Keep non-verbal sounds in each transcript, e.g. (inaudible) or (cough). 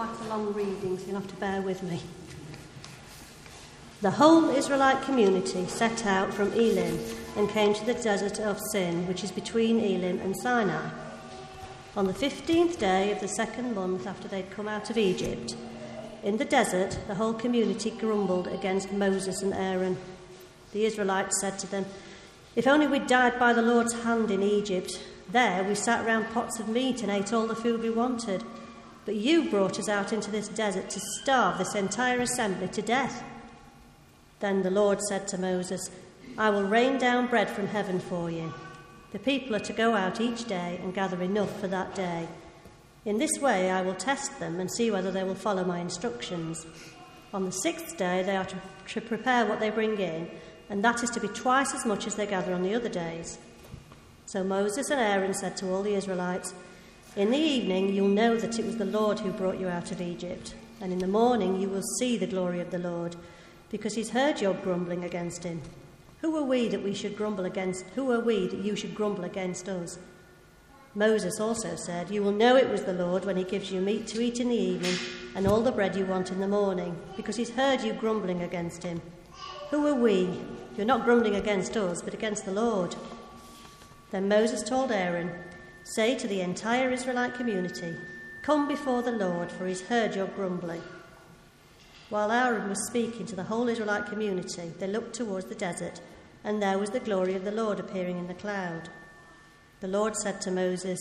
quite a long reading, so you'll have to bear with me. The whole Israelite community set out from Elim and came to the desert of Sin, which is between Elim and Sinai. On the fifteenth day of the second month after they'd come out of Egypt, in the desert, the whole community grumbled against Moses and Aaron. The Israelites said to them, If only we'd died by the Lord's hand in Egypt. There we sat round pots of meat and ate all the food we wanted. But you brought us out into this desert to starve this entire assembly to death. Then the Lord said to Moses, I will rain down bread from heaven for you. The people are to go out each day and gather enough for that day. In this way I will test them and see whether they will follow my instructions. On the sixth day they are to, to prepare what they bring in, and that is to be twice as much as they gather on the other days. So Moses and Aaron said to all the Israelites, In the evening you'll know that it was the Lord who brought you out of Egypt, and in the morning you will see the glory of the Lord because he's heard your grumbling against him. Who are we that we should grumble against? Who are we that you should grumble against us? Moses also said, You will know it was the Lord when he gives you meat to eat in the evening and all the bread you want in the morning, because he's heard you grumbling against him. Who are we? You're not grumbling against us, but against the Lord. Then Moses told Aaron, Say to the entire Israelite community, Come before the Lord, for he's heard your grumbling. While Aaron was speaking to the whole Israelite community, they looked towards the desert, and there was the glory of the Lord appearing in the cloud. The Lord said to Moses,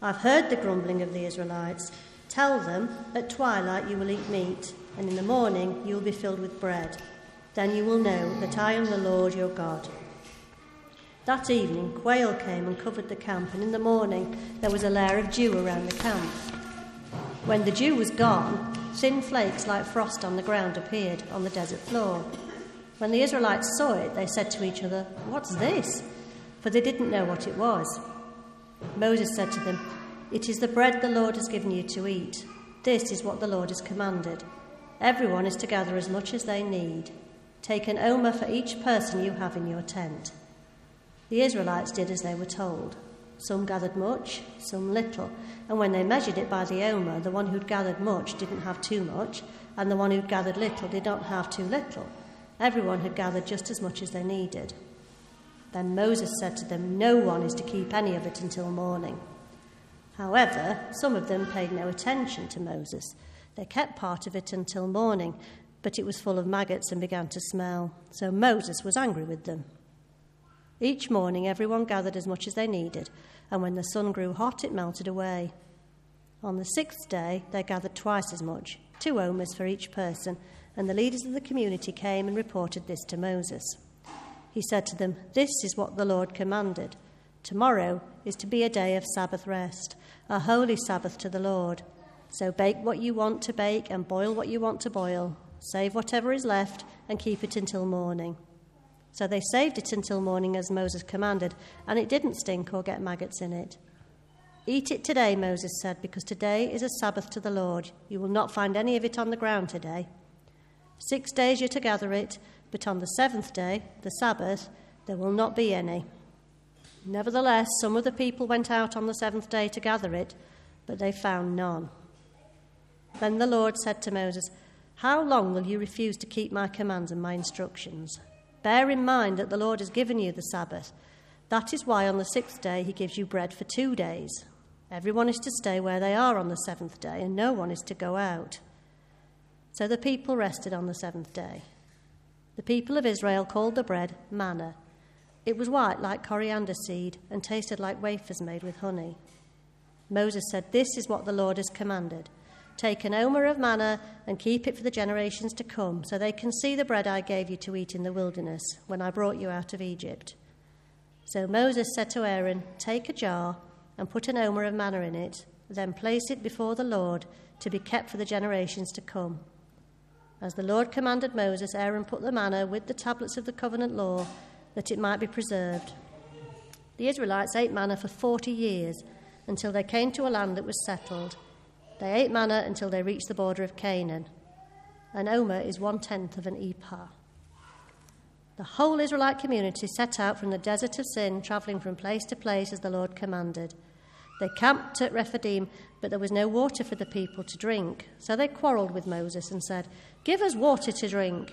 I've heard the grumbling of the Israelites. Tell them, at twilight you will eat meat, and in the morning you will be filled with bread. Then you will know that I am the Lord your God. That evening, quail came and covered the camp, and in the morning there was a layer of dew around the camp. When the dew was gone, Thin flakes like frost on the ground appeared on the desert floor. When the Israelites saw it, they said to each other, What's this? For they didn't know what it was. Moses said to them, It is the bread the Lord has given you to eat. This is what the Lord has commanded. Everyone is to gather as much as they need. Take an omer for each person you have in your tent. The Israelites did as they were told. Some gathered much, some little, and when they measured it by the omer, the one who'd gathered much didn't have too much, and the one who'd gathered little did not have too little. Everyone had gathered just as much as they needed. Then Moses said to them, No one is to keep any of it until morning. However, some of them paid no attention to Moses. They kept part of it until morning, but it was full of maggots and began to smell. So Moses was angry with them. Each morning, everyone gathered as much as they needed, and when the sun grew hot, it melted away. On the sixth day, they gathered twice as much, two omers for each person, and the leaders of the community came and reported this to Moses. He said to them, This is what the Lord commanded. Tomorrow is to be a day of Sabbath rest, a holy Sabbath to the Lord. So bake what you want to bake and boil what you want to boil. Save whatever is left and keep it until morning. So they saved it until morning as Moses commanded, and it didn't stink or get maggots in it. Eat it today, Moses said, because today is a Sabbath to the Lord. You will not find any of it on the ground today. Six days you're to gather it, but on the seventh day, the Sabbath, there will not be any. Nevertheless, some of the people went out on the seventh day to gather it, but they found none. Then the Lord said to Moses, How long will you refuse to keep my commands and my instructions? Bear in mind that the Lord has given you the Sabbath. That is why on the sixth day he gives you bread for two days. Everyone is to stay where they are on the seventh day, and no one is to go out. So the people rested on the seventh day. The people of Israel called the bread manna. It was white like coriander seed and tasted like wafers made with honey. Moses said, This is what the Lord has commanded. Take an omer of manna and keep it for the generations to come, so they can see the bread I gave you to eat in the wilderness when I brought you out of Egypt. So Moses said to Aaron, Take a jar and put an omer of manna in it, then place it before the Lord to be kept for the generations to come. As the Lord commanded Moses, Aaron put the manna with the tablets of the covenant law that it might be preserved. The Israelites ate manna for 40 years until they came to a land that was settled they ate manna until they reached the border of Canaan. An omer is one tenth of an ephah. The whole Israelite community set out from the desert of Sin, travelling from place to place as the Lord commanded. They camped at Rephidim, but there was no water for the people to drink. So they quarreled with Moses and said, Give us water to drink.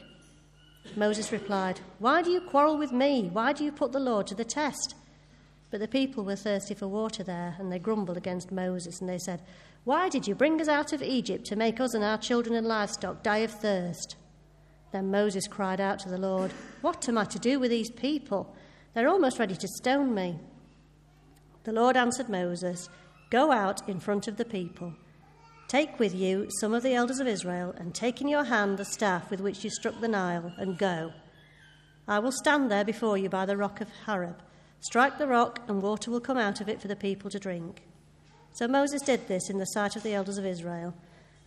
Moses replied, Why do you quarrel with me? Why do you put the Lord to the test? But the people were thirsty for water there, and they grumbled against Moses, and they said, Why did you bring us out of Egypt to make us and our children and livestock die of thirst? Then Moses cried out to the Lord, What am I to do with these people? They're almost ready to stone me. The Lord answered Moses, Go out in front of the people. Take with you some of the elders of Israel, and take in your hand the staff with which you struck the Nile, and go. I will stand there before you by the rock of Horeb. Strike the rock, and water will come out of it for the people to drink. So Moses did this in the sight of the elders of Israel.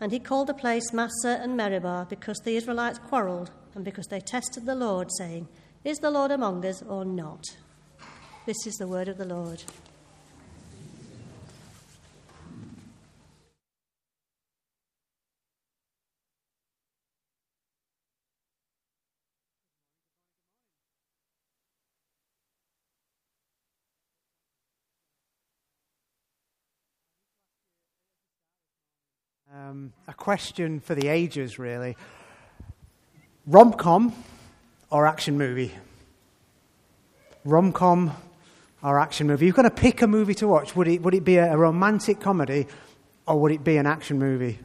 And he called the place Massah and Meribah because the Israelites quarreled and because they tested the Lord, saying, Is the Lord among us or not? This is the word of the Lord. Um, a question for the ages, really. Rom com or action movie? Rom com or action movie? You've got to pick a movie to watch. Would it, would it be a, romantic comedy or would it be an action movie?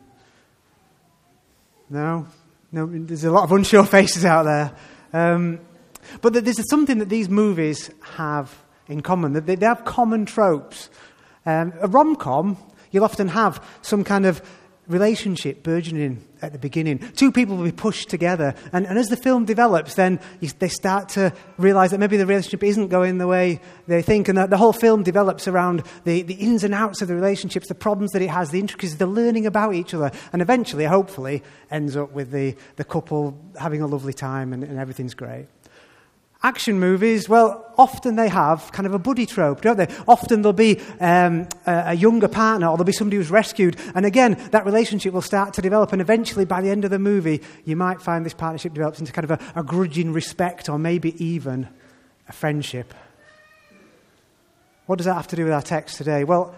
No? No, there's a lot of unsure (laughs) faces out there. Um, but there's something that these movies have in common. They, they have common tropes. Um, a rom com, you'll often have some kind of relationship burgeoning at the beginning. Two people will be pushed together. And, and as the film develops, then you, they start to realize that maybe the relationship isn't going the way they think. And that the whole film develops around the, the ins and outs of the relationships, the problems that it has, the intricacies, the learning about each other. And eventually, hopefully, ends up with the, the couple having a lovely time and, and everything's great. Action movies, well, often they have kind of a buddy trope, don't they? Often there'll be um, a, younger partner or there'll be somebody who's rescued. And again, that relationship will start to develop. And eventually, by the end of the movie, you might find this partnership develops into kind of a, a grudging respect or maybe even a friendship. What does that have to do with our text today? Well,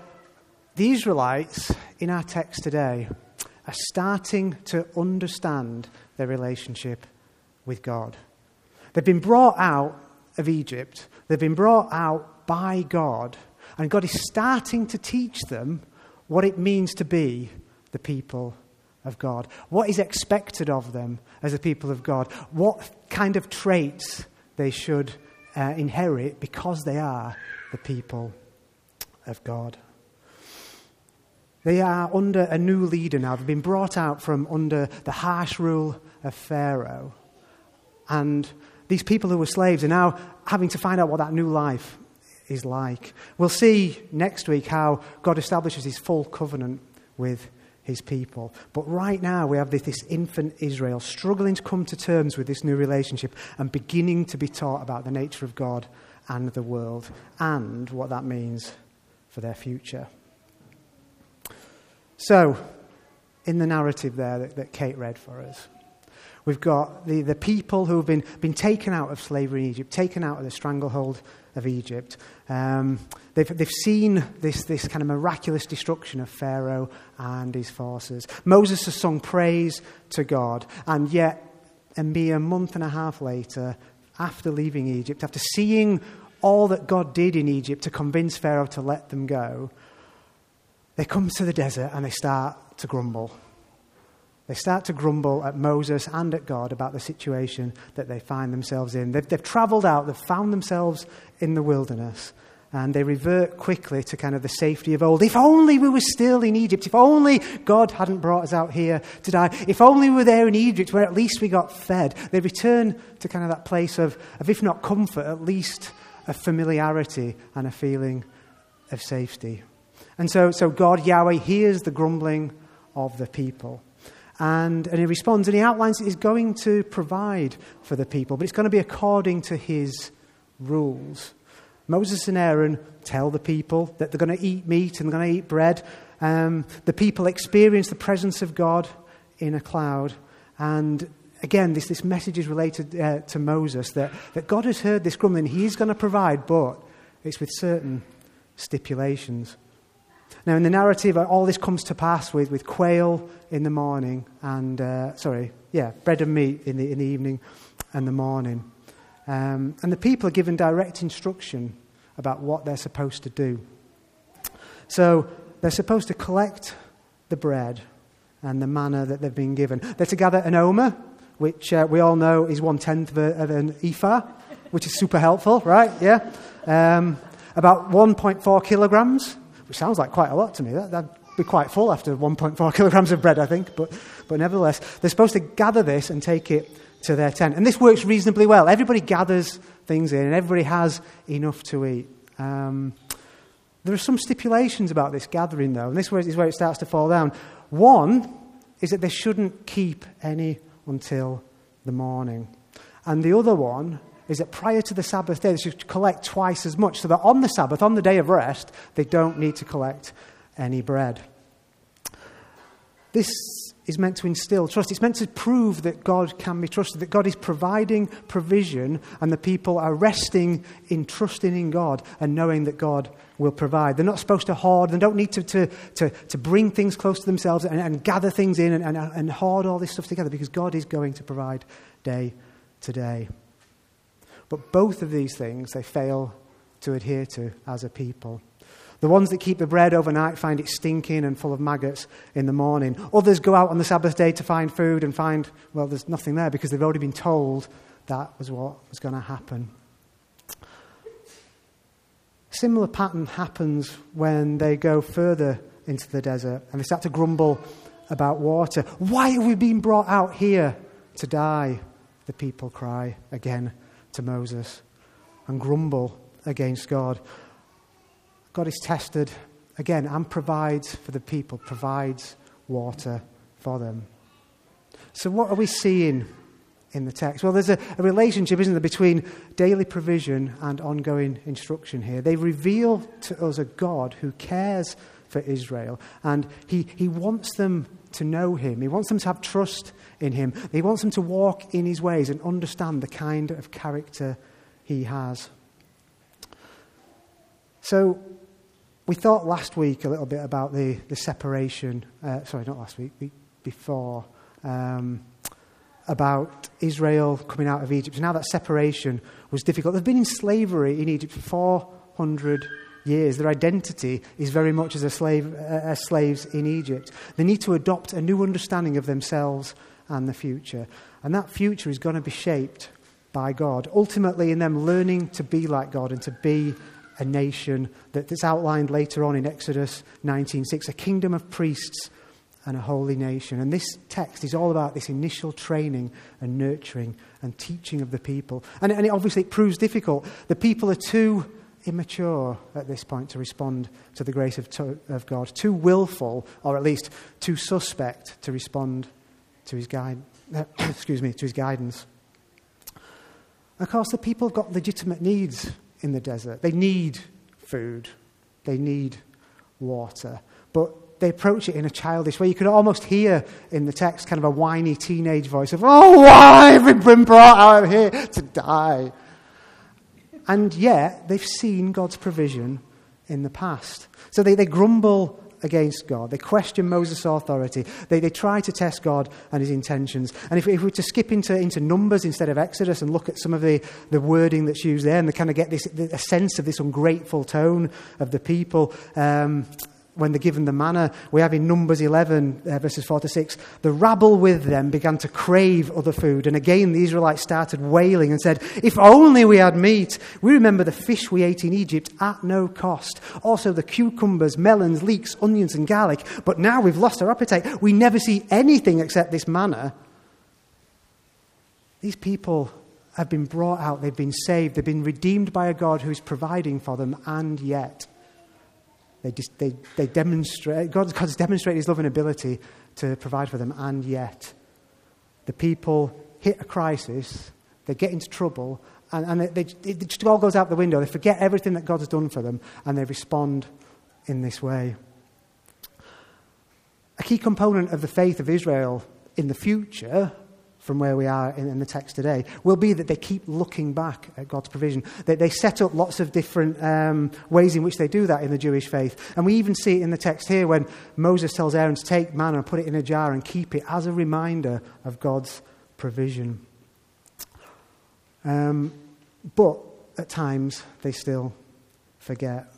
the Israelites in our text today are starting to understand their relationship with God. They've been brought out of Egypt, they've been brought out by God, and God is starting to teach them what it means to be the people of God, what is expected of them as a people of God, what kind of traits they should uh, inherit because they are the people of God. They are under a new leader now. They've been brought out from under the harsh rule of Pharaoh. And these people who were slaves are now having to find out what that new life is like. We'll see next week how God establishes his full covenant with his people. But right now, we have this, this, infant Israel struggling to come to terms with this new relationship and beginning to be taught about the nature of God and the world and what that means for their future. So, in the narrative there that, that Kate read for us, We've got the, the people who have been, been taken out of slavery in Egypt, taken out of the stranglehold of Egypt. Um, they've, they've seen this, this kind of miraculous destruction of Pharaoh and his forces. Moses has sung praise to God, and yet, a mere month and a half later, after leaving Egypt, after seeing all that God did in Egypt to convince Pharaoh to let them go, they come to the desert and they start to grumble. They start to grumble at Moses and at God about the situation that they find themselves in. They've, they've traveled out, they've found themselves in the wilderness, and they revert quickly to kind of the safety of old. If only we were still in Egypt. If only God hadn't brought us out here to die. If only we were there in Egypt where at least we got fed. They return to kind of that place of, of if not comfort, at least a familiarity and a feeling of safety. And so, so God, Yahweh, hears the grumbling of the people. And, and he responds and he outlines that he's going to provide for the people, but it's going to be according to his rules. Moses and Aaron tell the people that they're going to eat meat and they're going to eat bread. Um, the people experience the presence of God in a cloud. And again, this, this message is related uh, to Moses that, that God has heard this grumbling. He is going to provide, but it's with certain stipulations. Now, in the narrative, all this comes to pass with, with quail in the morning and, uh, sorry, yeah, bread and meat in the, in the evening and the morning. Um, and the people are given direct instruction about what they're supposed to do. So they're supposed to collect the bread and the manna that they've been given. They're to gather an omer, which uh, we all know is one tenth of, of, an ephah, which is super helpful, right? Yeah. Um, about 1.4 kilograms, which sounds like quite a lot to me. That, that'd be quite full after 1.4 (laughs) kilograms of bread, I think. But, but nevertheless, they're supposed to gather this and take it to their tent. And this works reasonably well. Everybody gathers things in, and everybody has enough to eat. Um, there are some stipulations about this gathering, though, and this is where it starts to fall down. One is that they shouldn't keep any until the morning. And the other one is that prior to the Sabbath day, they should collect twice as much, so that on the Sabbath, on the day of rest, they don't need to collect any bread. This is meant to instill trust. It's meant to prove that God can be trusted, that God is providing provision, and the people are resting in trusting in God and knowing that God will provide. They're not supposed to hoard, they don't need to, to, to, to bring things close to themselves and, and gather things in and, and, and hoard all this stuff together because God is going to provide day to day. But both of these things they fail to adhere to as a people. The ones that keep the bread overnight find it stinking and full of maggots in the morning. Others go out on the Sabbath day to find food and find, well, there's nothing there because they've already been told that was what was going to happen. A Similar pattern happens when they go further into the desert and they start to grumble about water. Why have we been brought out here to die? The people cry again to Moses and grumble against God. God is tested again and provides for the people, provides water for them. So, what are we seeing in the text? Well, there's a, a, relationship, isn't there, between daily provision and ongoing instruction here. They reveal to us a God who cares for Israel and he, he wants them to know him. He wants them to have trust in him. He wants them to walk in his ways and understand the kind of character he has. So, we thought last week a little bit about the, the separation, uh, sorry, not last week, week before, um, about Israel coming out of Egypt. And how that separation was difficult. They've been in slavery in Egypt for 400 years. Their identity is very much as, a slave, uh, as slaves in Egypt. They need to adopt a new understanding of themselves and the future. And that future is going to be shaped by God, ultimately, in them learning to be like God and to be a nation that's outlined later on in Exodus 19:6, a kingdom of priests and a holy nation. And this text is all about this initial training and nurturing and teaching of the people. And, and it obviously it proves difficult. The people are too immature at this point to respond to the grace of, to, of God, too willful, or at least too suspect to respond to his guide, uh, (coughs) excuse me, to his guidance. Of course, the people have got legitimate needs in the desert. They need food, they need water. But they approach it in a childish way. You could almost hear in the text kind of a whiny teenage voice of, Oh, why have we been brought out here to die? And yet, they've seen God's provision in the past. So they, they grumble against God. They question Moses' authority. They, they try to test God and his intentions. And if, if we were to skip into, into Numbers instead of Exodus and look at some of the, the wording that's used there and they kind of get this, a sense of this ungrateful tone of the people, um, when they're given the manna. We have in Numbers 11, uh, verses 4 to 6, the rabble with them began to crave other food. And again, the Israelites started wailing and said, If only we had meat. We remember the fish we ate in Egypt at no cost. Also the cucumbers, melons, leeks, onions, and garlic. But now we've lost our appetite. We never see anything except this manna. These people have been brought out, they've been saved, they've been redeemed by a God who is providing for them, and yet they, just, they, they demonstrate, God, God's demonstrated his love and ability to provide for them, and yet the people hit a crisis, they get into trouble, and, and they, they, it just all goes out the window. They forget everything that God has done for them, and they respond in this way. A key component of the faith of Israel in the future from where we are in, in, the text today will be that they keep looking back at God's provision. They, they set up lots of different um, ways in which they do that in the Jewish faith. And we even see it in the text here when Moses tells Aaron to take manna and put it in a jar and keep it as a reminder of God's provision. Um, but at times they still forget.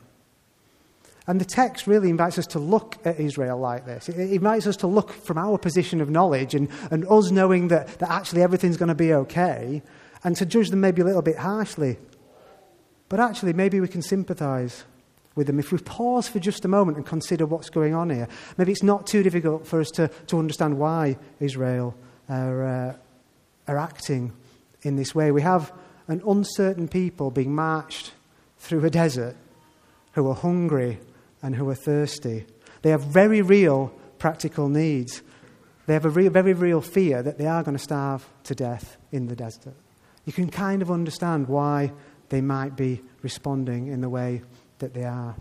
And the text really invites us to look at Israel like this. It invites us to look from our position of knowledge and, and us knowing that, that actually everything's going to be okay and to judge them maybe a little bit harshly. But actually, maybe we can sympathize with them if we pause for just a moment and consider what's going on here. Maybe it's not too difficult for us to, to understand why Israel are, uh, are acting in this way. We have an uncertain people being marched through a desert who are hungry and who are thirsty. They have very real practical needs. They have a very real fear that they are going to starve to death in the desert. You can kind of understand why they might be responding in the way that they are.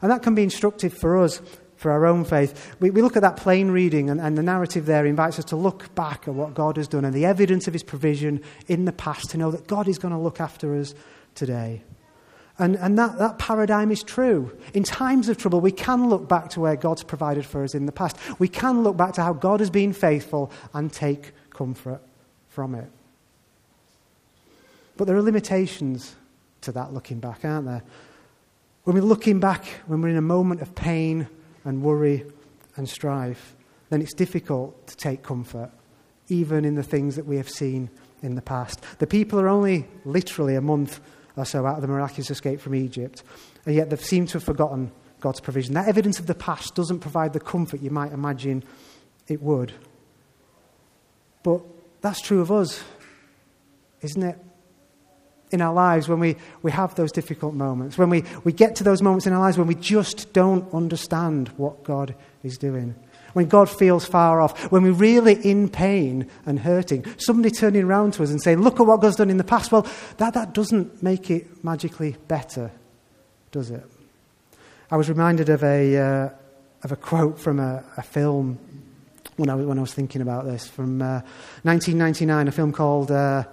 And that can be instructive for us, for our own faith. We, we look at that plain reading, and, and the narrative there invites us to look back at what God has done and the evidence of his provision in the past to know that God is going to look after us today. And, and that, that paradigm is true. In times of trouble, we can look back to where God's provided for us in the past. We can look back to how God has been faithful and take comfort from it. But there are limitations to that looking back, aren't there? When we're looking back, when we're in a moment of pain and worry and strife, then it's difficult to take comfort, even in the things that we have seen in the past. The people are only literally a month or so out of the miraculous escape from Egypt, and yet they seem to have forgotten God's provision. That evidence of the past doesn't provide the comfort you might imagine it would. But that's true of us, isn't it? In our lives, when we, we have those difficult moments, when we, we get to those moments in our lives when we just don't understand what God is doing when God feels far off, when we're really in pain and hurting, somebody turning around to us and saying, Look at what God's done in the past. Well, that, that doesn't make it magically better, does it? I was reminded of a, uh, of a quote from a, a film when I, was, when I was thinking about this from uh, 1999, a film called, uh,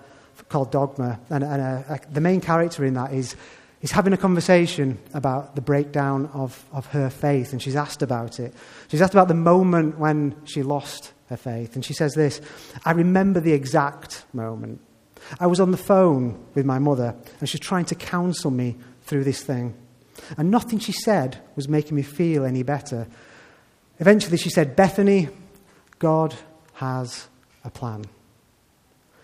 called Dogma. And, and uh, the main character in that is is having a conversation about the breakdown of, of her faith, and she's asked about it. She's asked about the moment when she lost her faith, and she says this I remember the exact moment. I was on the phone with my mother, and she's trying to counsel me through this thing. And nothing she said was making me feel any better. Eventually, she said, Bethany, God has a plan.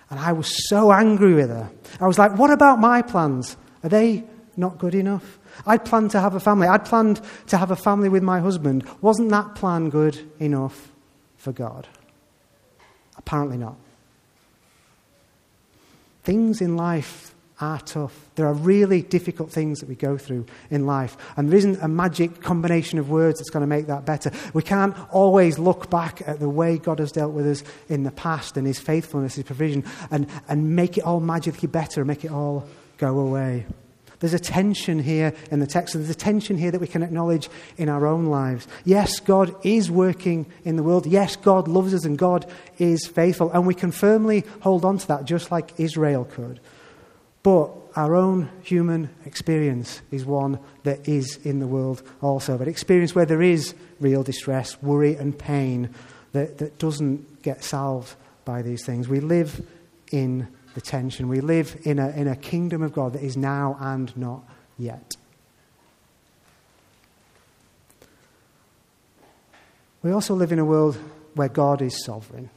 And I was so angry with her. I was like, What about my plans? Are they not good enough? I'd planned to have a family. I'd planned to have a family with my husband. Wasn't that plan good enough for God? Apparently not. Things in life are tough. There are really difficult things that we go through in life. And there isn't a magic combination of words that's going to make that better. We can't always look back at the way God has dealt with us in the past and his faithfulness, his provision, and, and make it all magically better and make it all go away. There's a tension here in the text, and there's a tension here that we can acknowledge in our own lives. Yes, God is working in the world. Yes, God loves us and God is faithful. And we can firmly hold on to that just like Israel could. But our own human experience is one that is in the world also. But experience where there is real distress, worry, and pain that, that doesn't get solved by these things. We live in the tension. We live in a, in a kingdom of God that is now and not yet. We also live in a world where God is sovereign,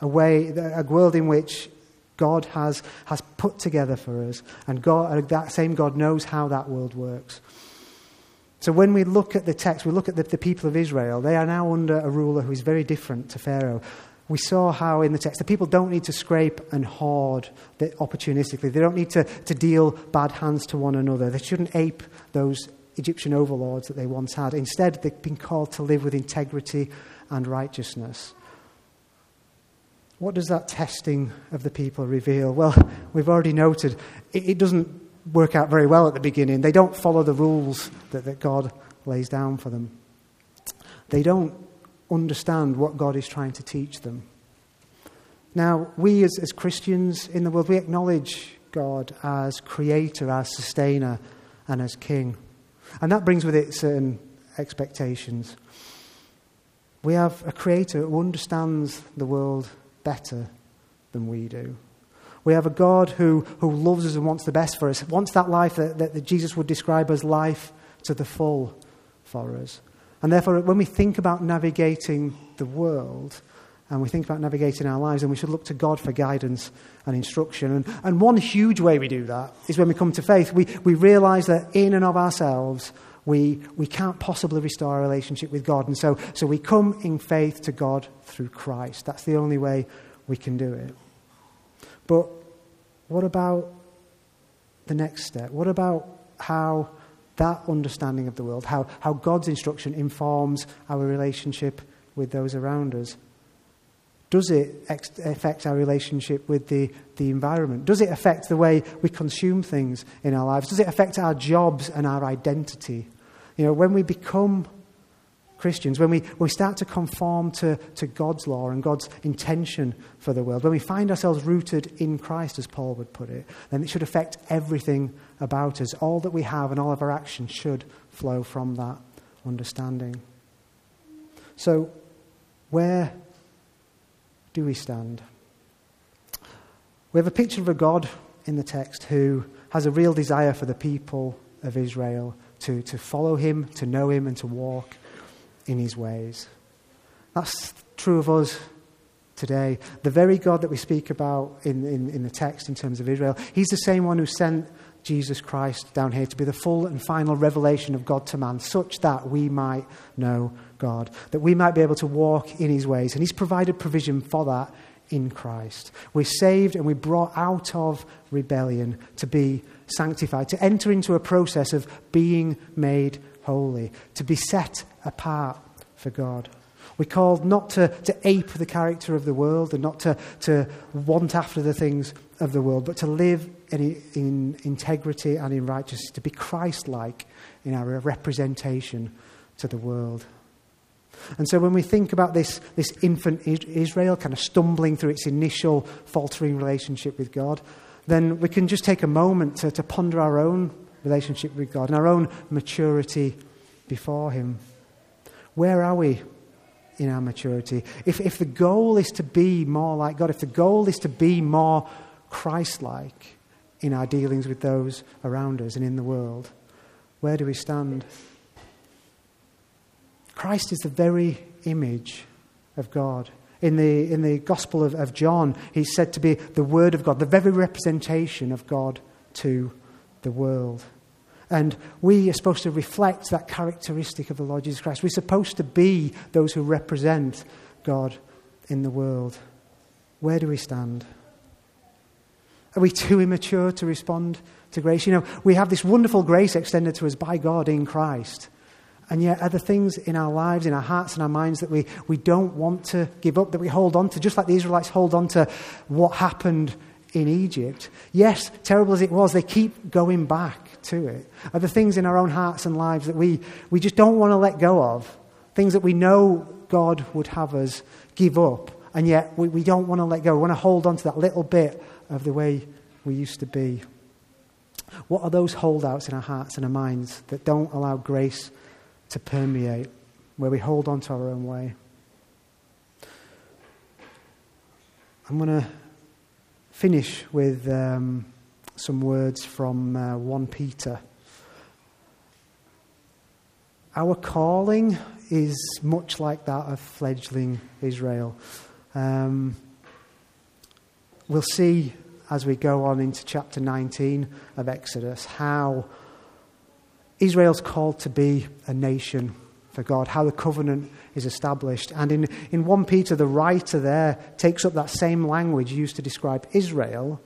a, way, a world in which God has, has put together for us, and God, that same God knows how that world works. So when we look at the text, we look at the, the people of Israel, they are now under a ruler who is very different to Pharaoh we saw how in the text the people don't need to scrape and hoard opportunistically. They don't need to, to deal bad hands to one another. They shouldn't ape those Egyptian overlords that they once had. Instead, they've been called to live with integrity and righteousness. What does that testing of the people reveal? Well, (laughs) we've already noted it, it doesn't work out very well at the beginning. They don't follow the rules that, that God lays down for them. They don't understand what God is trying to teach them. Now, we as, as Christians in the world, we acknowledge God as creator, as sustainer, and as king. And that brings with it certain expectations. We have a creator who understands the world better than we do. We have a God who, who loves us and wants the best for us, wants that life that, that, that Jesus would describe as life to the full for us. And therefore, when we think about navigating the world, and we think about navigating our lives, and we should look to God for guidance and instruction. And, and one huge way we do that is when we come to faith. We, we realize that in and of ourselves, we, we can't possibly restore our relationship with God. And so, so we come in faith to God through Christ. That's the only way we can do it. But what about the next step? What about how that understanding of the world, how, how God's instruction informs our relationship with those around us? Does it ex- affect our relationship with the, the environment? Does it affect the way we consume things in our lives? Does it affect our jobs and our identity? You know, when we become Christians, when we, when we start to conform to, to God's law and God's intention for the world, when we find ourselves rooted in Christ, as Paul would put it, then it should affect everything about us. All that we have and all of our actions should flow from that understanding. So, where do we stand? We have a picture of a God in the text who has a real desire for the people of Israel to, to follow him, to know him, and to walk in his ways. That's true of us today. The very God that we speak about in, in, in, the text in terms of Israel, he's the same one who sent Jesus Christ down here to be the full and final revelation of God to man, such that we might know God, that we might be able to walk in his ways. And he's provided provision for that in Christ. We're saved and we're brought out of rebellion to be sanctified, to enter into a process of being made holy, to be set apart for God. We're called not to, to ape the character of the world and not to, to want after the things of the world, but to live in, in integrity and in righteousness, to be Christ like in our representation to the world. And so when we think about this, this infant Israel kind of stumbling through its initial faltering relationship with God, then we can just take a moment to, to ponder our own relationship with God and our own maturity before Him. Where are we in our maturity? If, if the goal is to be more like God, if the goal is to be more Christ like in our dealings with those around us and in the world, where do we stand? Christ is the very image of God. In the, in the Gospel of, of John, he's said to be the Word of God, the very representation of God to the world. And we are supposed to reflect that characteristic of the Lord Jesus Christ. We're supposed to be those who represent God in the world. Where do we stand? Are we too immature to respond to grace? You know, we have this wonderful grace extended to us by God in Christ. And yet, are there things in our lives, in our hearts and our minds that we, we don't want to give up, that we hold on to, just like the Israelites hold on to what happened in Egypt? Yes, terrible as it was, they keep going back to it. Are the things in our own hearts and lives that we, we just don't want to let go of? Things that we know God would have us give up, and yet we, we don't want to let go. We want to hold on to that little bit of the way we used to be. What are those holdouts in our hearts and our minds that don't allow grace to permeate, where we hold on to our own way. I'm going to finish with um, some words from uh, 1 Peter. Our calling is much like that of fledgling Israel. Um, we'll see as we go on into chapter 19 of Exodus how Israel's called to be a nation for God, how the covenant is established. And in, in 1 Peter, the writer there takes up that same language used to describe Israel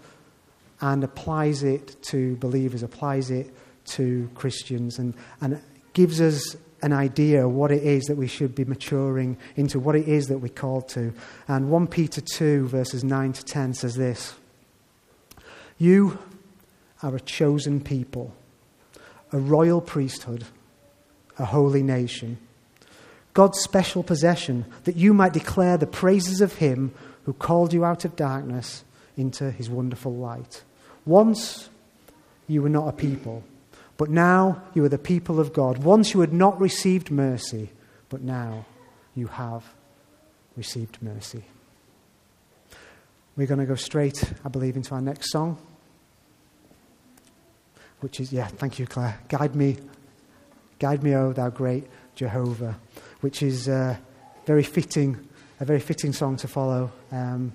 and applies it to believers, applies it to Christians, and, and gives us an idea what it is that we should be maturing into, what it is that we're called to. And 1 Peter 2, verses 9 to 10 says this You are a chosen people a royal priesthood, a holy nation, God's special possession, that you might declare the praises of him who called you out of darkness into his wonderful light. Once you were not a people, but now you are the people of God. Once you had not received mercy, but now you have received mercy. We're going to go straight, I believe, into our next song, which is, yeah, thank you, Claire. Guide me, guide me, O thou great Jehovah, which is uh, very fitting, a very fitting song to follow um,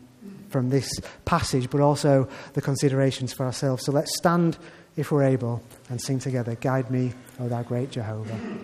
from this passage, but also the considerations for ourselves. So let's stand, if we're able, and sing together, Guide me, O thou great Jehovah.